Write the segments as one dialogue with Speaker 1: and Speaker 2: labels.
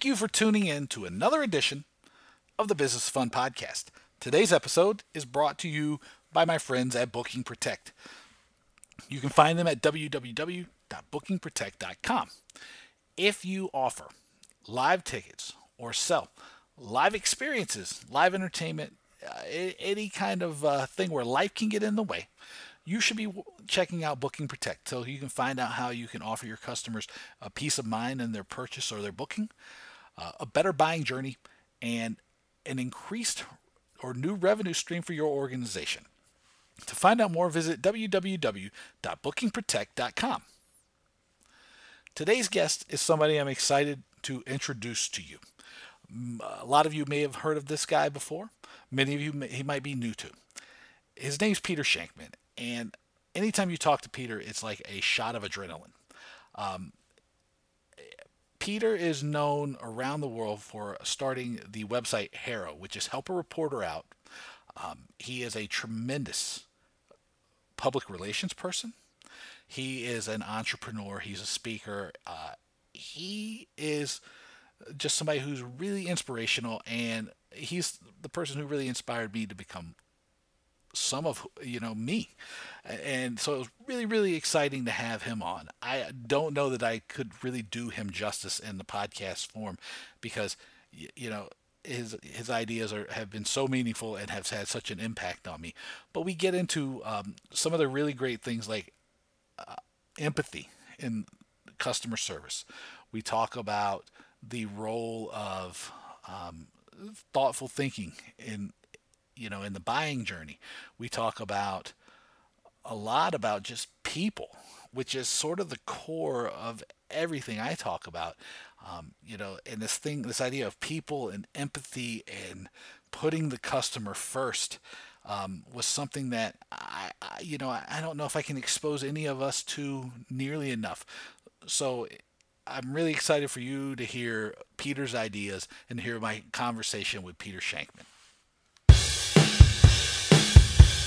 Speaker 1: Thank you for tuning in to another edition of the Business Fun Podcast. Today's episode is brought to you by my friends at Booking Protect. You can find them at www.bookingprotect.com. If you offer live tickets or sell live experiences, live entertainment, uh, any kind of uh, thing where life can get in the way, you should be checking out Booking Protect so you can find out how you can offer your customers a peace of mind in their purchase or their booking, uh, a better buying journey, and an increased or new revenue stream for your organization. To find out more, visit www.bookingprotect.com. Today's guest is somebody I'm excited to introduce to you. A lot of you may have heard of this guy before. Many of you, may, he might be new to. His name's Peter Shankman, and anytime you talk to Peter, it's like a shot of adrenaline. Um, Peter is known around the world for starting the website HARO, which is Help a Reporter Out. Um, he is a tremendous public relations person. He is an entrepreneur. He's a speaker. Uh, he is just somebody who's really inspirational, and he's the person who really inspired me to become some of you know me. And so it was really really exciting to have him on. I don't know that i could really do him justice in the podcast form because you know his his ideas are have been so meaningful and have had such an impact on me. But we get into um, some of the really great things like uh, empathy in customer service. We talk about the role of um, thoughtful thinking in you know, in the buying journey, we talk about a lot about just people, which is sort of the core of everything I talk about. Um, you know, and this thing, this idea of people and empathy and putting the customer first um, was something that I, I, you know, I don't know if I can expose any of us to nearly enough. So I'm really excited for you to hear Peter's ideas and hear my conversation with Peter Shankman.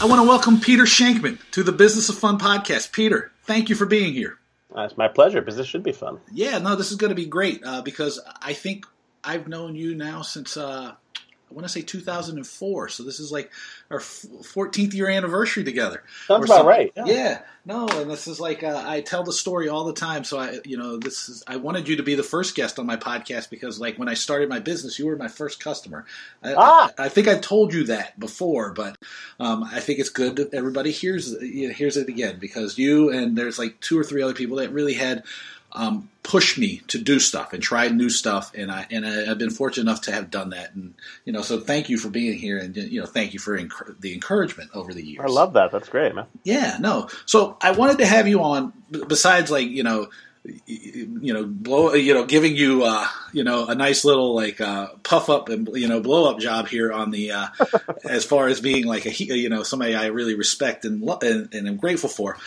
Speaker 1: I want to welcome Peter Shankman to the Business of Fun podcast. Peter, thank you for being here.
Speaker 2: Uh, it's my pleasure because this should be fun.
Speaker 1: Yeah, no, this is going to be great uh, because I think I've known you now since uh, I want to say 2004. So this is like our 14th year anniversary together.
Speaker 2: Sounds about right.
Speaker 1: Yeah. yeah. No, and this is like uh, I tell the story all the time. So I, you know, this is I wanted you to be the first guest on my podcast because, like, when I started my business, you were my first customer. I, ah. I, I think I told you that before, but um, I think it's good that everybody hears hears it again because you and there's like two or three other people that really had um, push me to do stuff and try new stuff, and I and I, have been fortunate enough to have done that. And you know, so thank you for being here, and you know, thank you for enc- the encouragement over the years.
Speaker 2: I love that. That's great, man.
Speaker 1: Yeah, no. So I wanted to have you on. Besides, like you know, you know, blow, you know, giving you, uh, you know, a nice little like uh, puff up and you know blow up job here on the, uh, as far as being like a, you know, somebody I really respect and and, and am grateful for,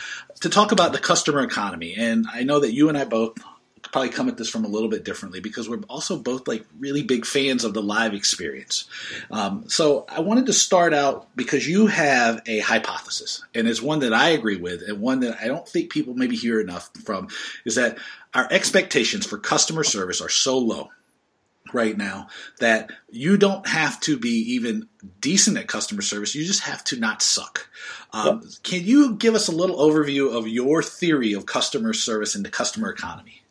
Speaker 1: to talk about the customer economy. And I know that you and I both probably come at this from a little bit differently because we're also both like really big fans of the live experience. Um, so I wanted to start out because you have a hypothesis, and it's one that I agree with, and one that I don't think people maybe hear enough from, is that our expectations for customer service are so low right now that you don't have to be even decent at customer service. You just have to not suck. Um, yep. Can you give us a little overview of your theory of customer service and the customer economy?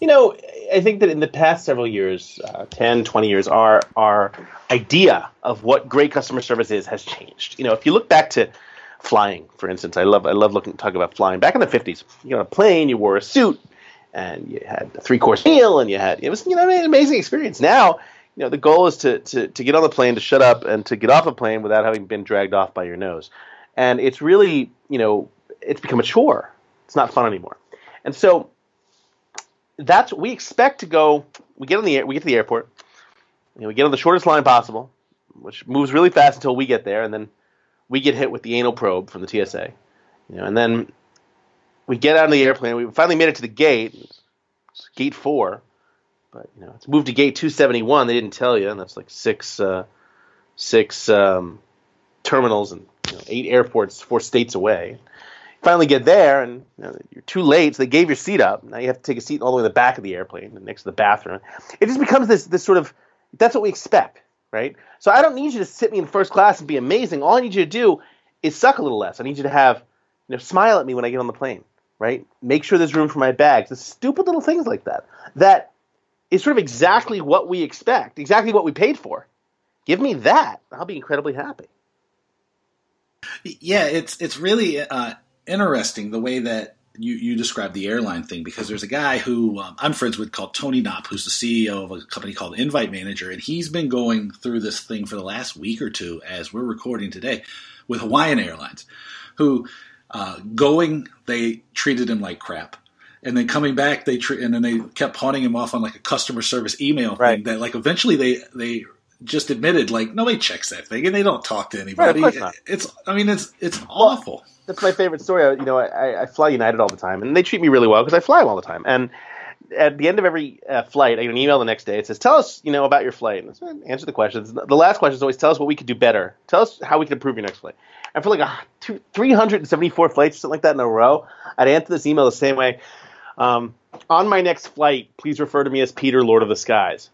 Speaker 2: You know, I think that in the past several years, uh, 10, 20 years, our, our idea of what great customer service is has changed. You know, if you look back to flying, for instance, I love, I love looking, talking about flying. Back in the 50s, you know, a plane, you wore a suit, and you had a three course meal, and you had, it was, you know, an amazing experience. Now, you know, the goal is to, to, to get on the plane, to shut up, and to get off a plane without having been dragged off by your nose. And it's really, you know, it's become a chore. It's not fun anymore. And so that's we expect to go. We get on the we get to the airport. You know, we get on the shortest line possible, which moves really fast until we get there, and then we get hit with the anal probe from the TSA. You know, and then we get out of the airplane. We finally made it to the gate, gate four, but you know it's moved to gate 271. They didn't tell you, and that's like six uh, six um, terminals and you know, eight airports, four states away. Finally get there, and you you're too late. So they gave your seat up. Now you have to take a seat all the way in the back of the airplane, next to the bathroom. It just becomes this this sort of that's what we expect, right? So I don't need you to sit me in first class and be amazing. All I need you to do is suck a little less. I need you to have you know smile at me when I get on the plane, right? Make sure there's room for my bags. The stupid little things like that. That is sort of exactly what we expect, exactly what we paid for. Give me that. I'll be incredibly happy.
Speaker 1: Yeah, it's it's really uh, interesting the way that you, you describe the airline thing because there's a guy who um, I'm friends with called Tony Knopp, who's the CEO of a company called Invite Manager, and he's been going through this thing for the last week or two as we're recording today with Hawaiian Airlines, who uh, going they treated him like crap. And then coming back, they tre- and then they kept haunting him off on like a customer service email
Speaker 2: Right.
Speaker 1: thing that like eventually they they just admitted like nobody checks that thing and they don't talk to anybody.
Speaker 2: not.
Speaker 1: It's I mean it's it's awful.
Speaker 2: That's my favorite story. I- You know, I, I fly United all the time, and they treat me really well because I fly them all the time. And at the end of every uh, flight, I get an email the next day. It says, "Tell us, you know, about your flight." And said, answer the questions. The last question is always, "Tell us what we could do better. Tell us how we can improve your next flight." And for like a two, 374 flights, something like that in a row, I'd answer this email the same way. Um, on my next flight, please refer to me as Peter, Lord of the Skies.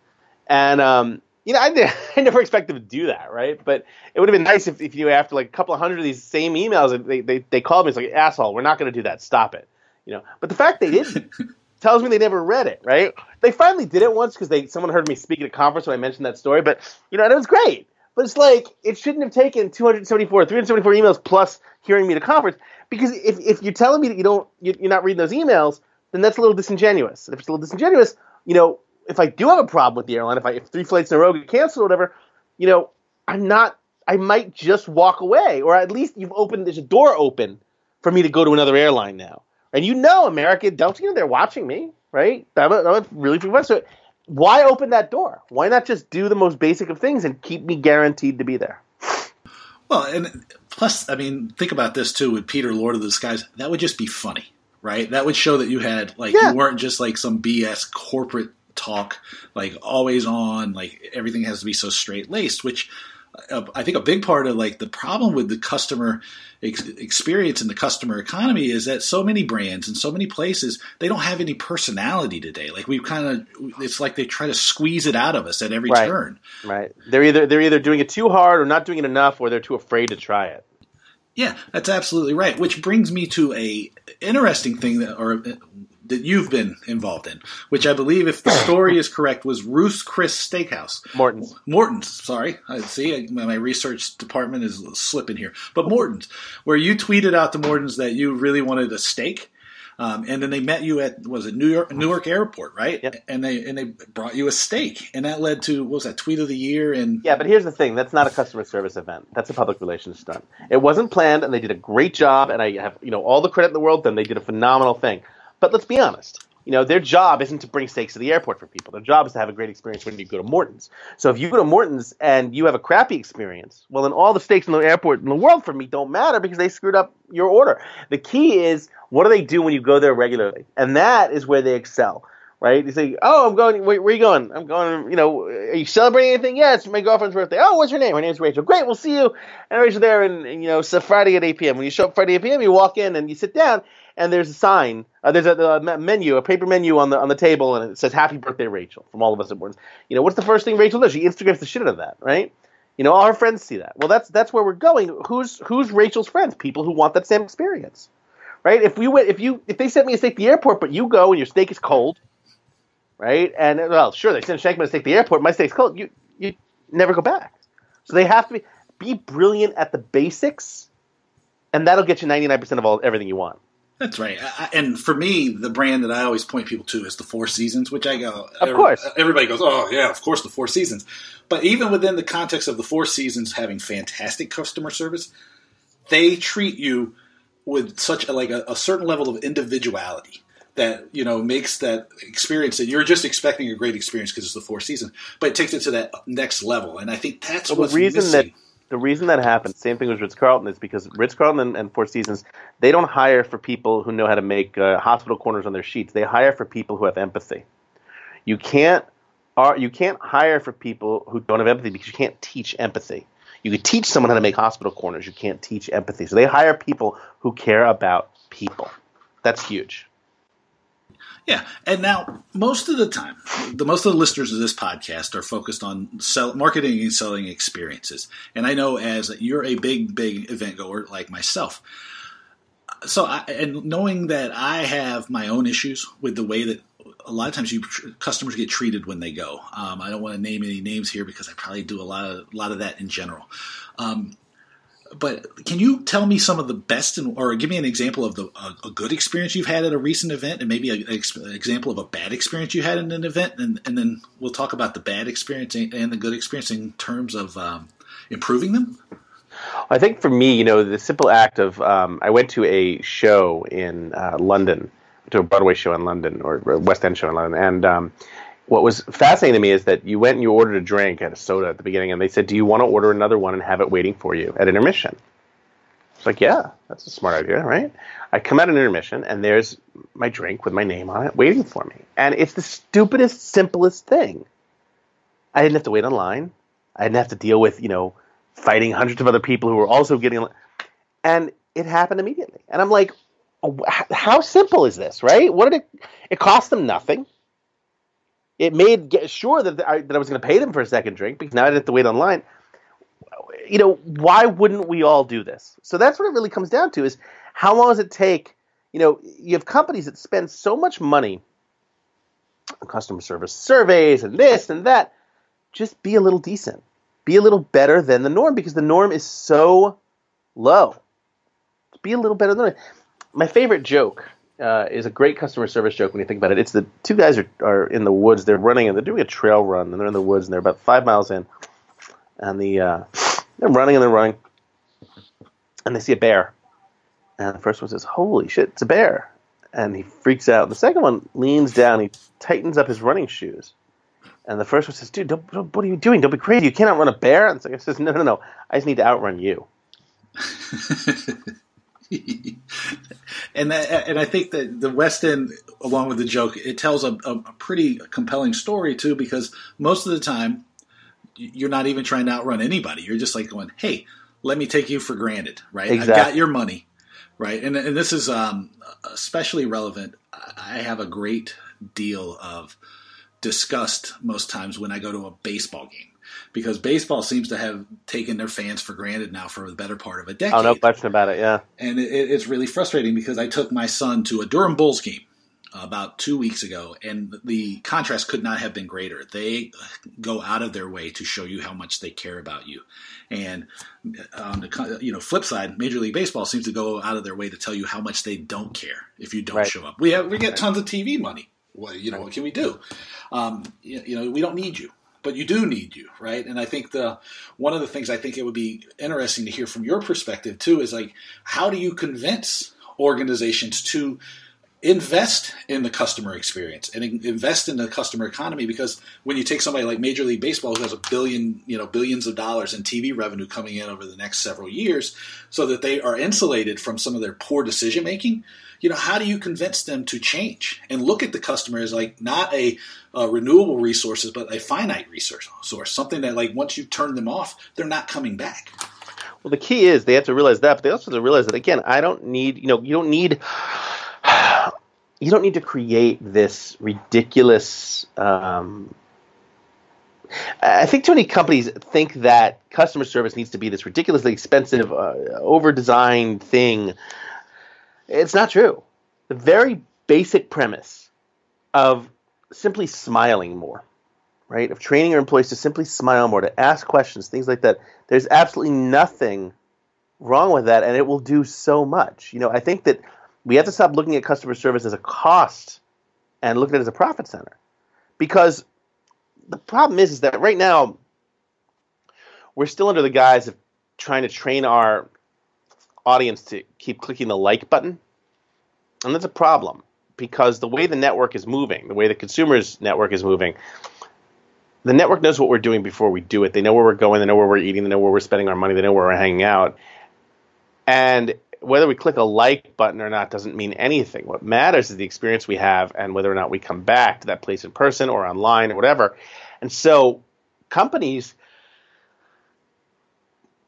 Speaker 2: And um, you know, I, I never expected to do that, right? But it would have been nice if, if you after like a couple of hundred of these same emails, they they, they called me. It's like asshole, we're not going to do that. Stop it. You know. But the fact they didn't tells me they never read it, right? They finally did it once because they someone heard me speak at a conference when I mentioned that story. But you know, and it was great. But it's like it shouldn't have taken 274, 374 emails plus hearing me at a conference because if, if you're telling me that you don't you- you're not reading those emails, then that's a little disingenuous. And if it's a little disingenuous, you know, if I do have a problem with the airline, if I if three flights in a row get canceled or whatever, you know, I'm not. I might just walk away, or at least you've opened. There's a door open for me to go to another airline now. And you know, America, don't you know they're watching me, right? I'm a, I'm a really frequent. So why open that door? Why not just do the most basic of things and keep me guaranteed to be there?
Speaker 1: Well, and plus, I mean, think about this too with Peter, Lord of the Skies. That would just be funny, right? That would show that you had like
Speaker 2: Yeah.
Speaker 1: you weren't just like some BS corporate talk, like always on, like everything has to be so straight laced. Which uh, I think a big part of like the problem with the customer ex- experience and the customer economy is that so many brands and so many places they don't have any personality today. Like we've kind of, it's like they try to squeeze it out of us at every
Speaker 2: Right.
Speaker 1: turn.
Speaker 2: Right? They're either they're either doing it too hard or not doing it enough, or they're too afraid to try it.
Speaker 1: Yeah, that's absolutely right. Which brings me to a interesting thing that or that you've been involved in, which I believe, if the story is correct, was Ruth's Chris Steakhouse.
Speaker 2: Morton's.
Speaker 1: Morton's, sorry. I see I- my research department is slipping here. But Morton's, where you tweeted out to Morton's that you really wanted a steak. Um, and then they met you at was it New York Newark Airport, right?
Speaker 2: Yep.
Speaker 1: And they and they brought you a steak, and that led to what was that tweet of the year? And
Speaker 2: Yeah, but here's the thing: that's not a customer service event. That's a public relations stunt. It wasn't planned, and they did a great job. And I have you know all the credit in the world. Then they did a phenomenal thing. But let's be honest. You know, their job isn't to bring steaks to the airport for people. Their job is to have a great experience when you go to Morton's. So if you go to Morton's and you have a crappy experience, well, then all the steaks in the airport in the world for me don't matter because they screwed up your order. The key is what do they do when you go there regularly, and that is where they excel right? You say, "Oh, I'm going. Where, where are you going? I'm going. You know, are you celebrating anything? Yeah, it's my girlfriend's birthday. Oh, what's your name? Her name's Rachel. Great, we'll see you. And Rachel there, and, and, you know, so Friday at 8 p.m. When you show up Friday at 8 p.m., you walk in and you sit down, and there's a sign. Uh, there's a, a menu, a paper menu on the on the table, and it says "Happy Birthday, Rachel" from all of us at Morton's. You know, what's the first thing Rachel does? She Instagrams the shit out of that, right? You know, all her friends see that. Well, that's that's where we're going. Who's who's Rachel's friends? People who want that same experience, right? If we went, if you if they sent me a steak to the airport, but you go and your steak is cold, right? And well, sure, they send Shankman a steak to the airport. My steak's cold. You you never go back. So they have to be be brilliant at the basics, and that'll get you ninety nine percent of all everything you want.
Speaker 1: That's right. I, and for me, the brand that I always point people to is the Four Seasons, which I go.
Speaker 2: Of course.
Speaker 1: Everybody goes, oh, yeah, of course, the Four Seasons. But even within the context of the Four Seasons having fantastic customer service, they treat you with such a, like a, a certain level of individuality that you know makes that experience that you're just expecting a great experience because it's the Four Seasons, but it takes it to that next level. And I think that's
Speaker 2: Well,
Speaker 1: what's
Speaker 2: the reason
Speaker 1: missing.
Speaker 2: that the reason that happens, same thing with Ritz Carlton, is because Ritz Carlton and, and Four Seasons, they don't hire for people who know how to make uh, hospital corners on their sheets. They hire for people who have empathy. You can't are you can't hire for people who don't have empathy because you can't teach empathy. You can teach someone how to make hospital corners. You can't teach empathy. So they hire people who care about people. That's huge.
Speaker 1: Yeah, and now most of the time, the most of the listeners of this podcast are focused on sell, marketing and selling experiences. And I know as you're a big, big event goer like myself, so I, and knowing that I have my own issues with the way that a lot of times you customers get treated when they go. Um, I don't want to name any names here because I probably do a lot of a lot of that in general. Um, but can you tell me some of the best in, or give me an example of the a, a good experience you've had at a recent event and maybe an example of a bad experience you had in an event? And, and then we'll talk about the bad experience and the good experience in terms of um, improving them.
Speaker 2: I think for me you know the simple act of um, i went to a show in uh, london to a broadway show in london or west end show in london. And um, what was fascinating to me is that you went and you ordered a drink at a soda at the beginning, and they said, "Do you want to order another one and have it waiting for you at intermission?" It's like, yeah, that's a smart idea, right? I come out at intermission, and there's my drink with my name on it waiting for me, and it's the stupidest, simplest thing. I didn't have to wait online. I didn't have to deal with you know fighting hundreds of other people who were also getting, and it happened immediately. And I'm like, oh, how simple is this, right? What did it? It cost them nothing it made sure that I, that I was going to pay them for a second drink because now I didn't have to wait online. You know, why wouldn't we all do this? So that's what it really comes down to: is how long does it take? You know, you have companies that spend so much money on customer service surveys and this and that. Just be a little decent, be a little better than the norm because the norm is so low. Be a little better than my favorite joke uh, is a great customer service joke when you think about it. It's the two guys are, are in the woods. They're running and they're doing a trail run, and they're in the woods and they're about five miles in, and the uh, they're running and they're running, and they see a bear, and the first one says, "Holy shit, it's a bear!" and he freaks out. The second one leans down, he tightens up his running shoes, and the first one says, "Dude, don't, don't, what are you doing? Don't be crazy. You can't outrun a bear." And the second says, "No, no, no. I just need to outrun you."
Speaker 1: and that, and I think that the West End, along with the joke, it tells a, a, pretty compelling story too. Because most of the time, you're not even trying to outrun anybody. You're just like going, "Hey, let me take you for granted, right? Exactly. I got your money, right?" And and this is um, especially relevant. I have a great deal of disgust most times when I go to a baseball game because baseball seems to have taken their fans for granted now for the better part of a decade.
Speaker 2: Oh, no question about it. Yeah,
Speaker 1: and it, it's really frustrating because I took my son to a Durham Bulls game about two weeks ago, and the contrast could not have been greater. They go out of their way to show you how much they care about you, and on the you know flip side, Major League Baseball seems to go out of their way to tell you how much they don't care if you don't right. show up. We have we get tons of TV money. Well, you know what can we do? Um, you, you know we don't need you but you do need you, right? And I think the one of the things I think it would be interesting to hear from your perspective too is like how do you convince organizations to invest in the customer experience and invest in the customer economy because when you take somebody like Major League Baseball who has a billion, you know, billions of dollars in TV revenue coming in over the next several years so that they are insulated from some of their poor decision making, you know, how do you convince them to change and look at the customer as like not a, a renewable resources, but a finite resource source, something that like once you turn them off, they're not coming back.
Speaker 2: Well, the key is they have to realize that, but they also have to realize that again, I don't need, you know, you don't need, you don't need to create this ridiculous. Um, I think too many companies think that customer service needs to be this ridiculously expensive, uh, over-designed thing it's not true. The very basic premise of simply smiling more, right? Of training your employees to simply smile more, to ask questions, things like that. There's absolutely nothing wrong with that, and it will do so much. You know, I think that we have to stop looking at customer service as a cost and look at it as a profit center. Because the problem is, is that right now we're still under the guise of trying to train our audience to keep clicking the like button. And that's a problem because the way the network is moving, the way the consumer's network is moving, the network knows what we're doing before we do it. They know where we're going, they know where we're eating, they know where we're spending our money, they know where we're hanging out. And whether we click a like button or not doesn't mean anything. What matters is the experience we have and whether or not we come back to that place in person or online or whatever. And so companies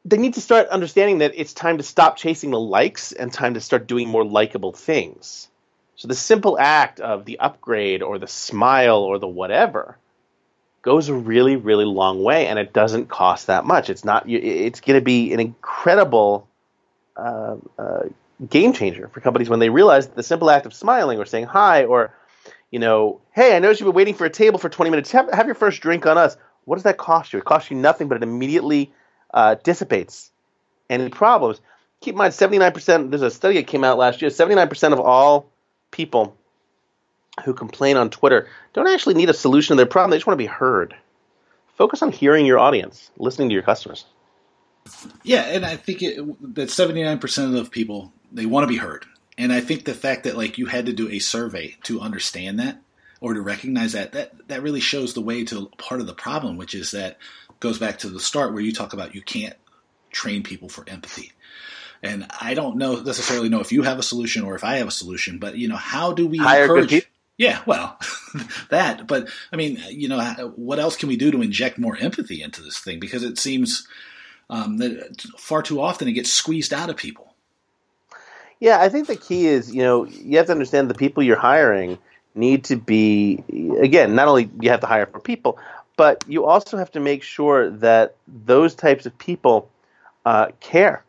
Speaker 2: they need to start understanding that it's time to stop chasing the likes and time to start doing more likable things. So the simple act of the upgrade or the smile or the whatever goes a really really long way and it doesn't cost that much. It's not it's going to be an incredible uh, uh, game changer for companies when they realize that the simple act of smiling or saying hi or you know, hey, I noticed you've been waiting for a table for 20 minutes. Have, have your first drink on us. What does that cost you? It costs you nothing, but it immediately uh, dissipates any problems. Keep in mind, 79%, there's a study that came out last year, 79% of all people who complain on Twitter don't actually need a solution to their problem. They just want to be heard. Focus on hearing your audience, listening to your customers.
Speaker 1: Yeah, and I think it, that 79% of people, they want to be heard. And I think the fact that like you had to do a survey to understand that or to recognize that that that really shows the way to part of the problem, which is that goes back to the start where you talk about you can't train people for empathy. And I don't know necessarily know if you have a solution or if I have a solution, but you know, how do we
Speaker 2: Hire
Speaker 1: encourage? Yeah, well, that. But I mean, you know, what else can we do to inject more empathy into this thing? Because it seems um, that far too often it gets squeezed out of people.
Speaker 2: Yeah, I think the key is, you know, you have to understand the people you're hiring need to be again, not only you have to hire for people, but you also have to make sure that those types of people uh, care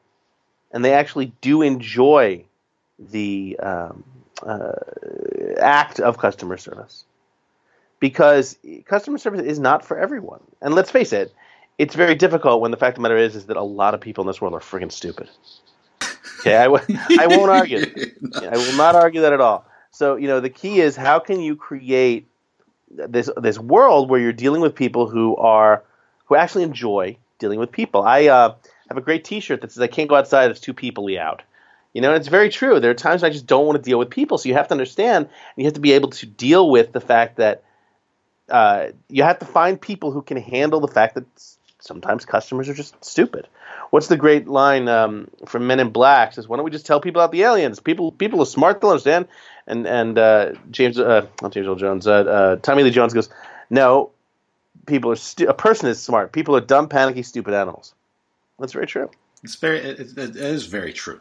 Speaker 2: and they actually do enjoy the um, uh, act of customer service because customer service is not for everyone. And let's face it, it's very difficult when the fact of the matter is is that a lot of people in this world are freaking stupid. Okay, I w- I won't argue. I will not argue that at all. So you know, the key is how can you create this this world where you're dealing with people who are who actually enjoy dealing with people. I uh, have a great T-shirt that says "I can't go outside; it's too peoply out." You know, and it's very true. There are times I just don't want to deal with people, so you have to understand, and you have to be able to deal with the fact that uh, you have to find people who can handle the fact that sometimes customers are just stupid. What's the great line um, from Men in Black? Says, "Why don't we just tell people about the aliens? People, people are smart; they'll understand." And and uh, James, uh, not James Earl Jones, uh, uh, Tommy Lee Jones goes, "No, people are stu- a person is smart. People are dumb, panicky, stupid animals." That's very true.
Speaker 1: It's very, it, it is very true.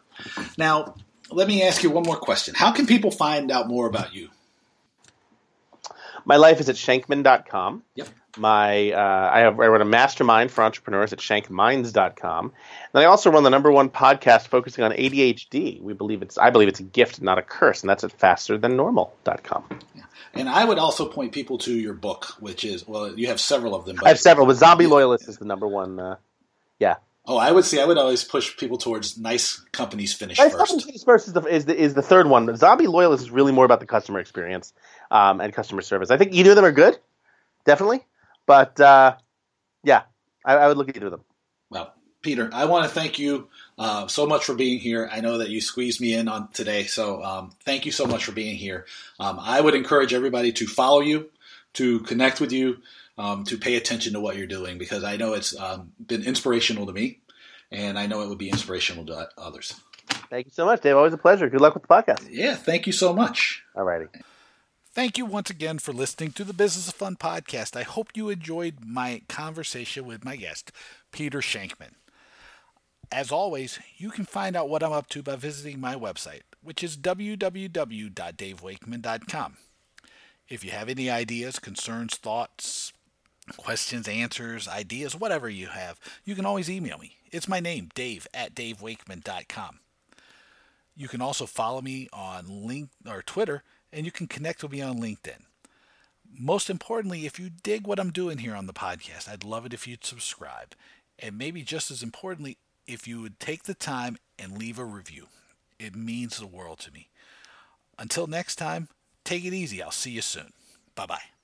Speaker 1: Now, let me ask you one more question. How can people find out more about you?
Speaker 2: My life is at shankman.com.
Speaker 1: Yep
Speaker 2: my uh, I have I run a mastermind for entrepreneurs at shankminds.com. And I also run the number one podcast focusing on ADHD. We believe it's I believe it's a gift, not a curse, and that's at fasterthannormal.com.
Speaker 1: Yeah. And I would also point people to your book, which is well, you have several of them.
Speaker 2: I have several, but Zombie Loyalist is the number one. Uh, yeah.
Speaker 1: Oh, I would say I would always push people towards nice companies finish nice first.
Speaker 2: Companies first is the, is the, is the third one. But Zombie Loyalist is really more about the customer experience um, and customer service. I think either of them are good, definitely. But uh, yeah, I, I, would look at either of them.
Speaker 1: Well, Peter, I want to thank you uh, so much for being here. I know that you squeezed me in on today, so um, thank you so much for being here. Um, I would encourage everybody to follow you, to connect with you, um, to pay attention to what you're doing because I know it's um, been inspirational to me, and I know it would be inspirational to others.
Speaker 2: Thank you so much, Dave. Always a pleasure. Good luck with the podcast.
Speaker 1: Yeah, thank you so much.
Speaker 2: All righty.
Speaker 3: Thank you once again for listening to the Business of Fun podcast. I hope you enjoyed my conversation with my guest, Peter Shankman. As always, you can find out what I'm up to by visiting my website, which is www.davewakeman.com. If you have any ideas, concerns, thoughts, questions, answers, ideas, whatever you have, you can always email me. It's my name, Dave at davewakeman.com. You can also follow me on link or Twitter and you can connect with me on LinkedIn. Most importantly, if you dig what I'm doing here on the podcast, I'd love it if you'd subscribe. And maybe just as importantly, if you would take the time and leave a review. It means the world to me. Until next time, take it easy. I'll see you soon. Bye bye.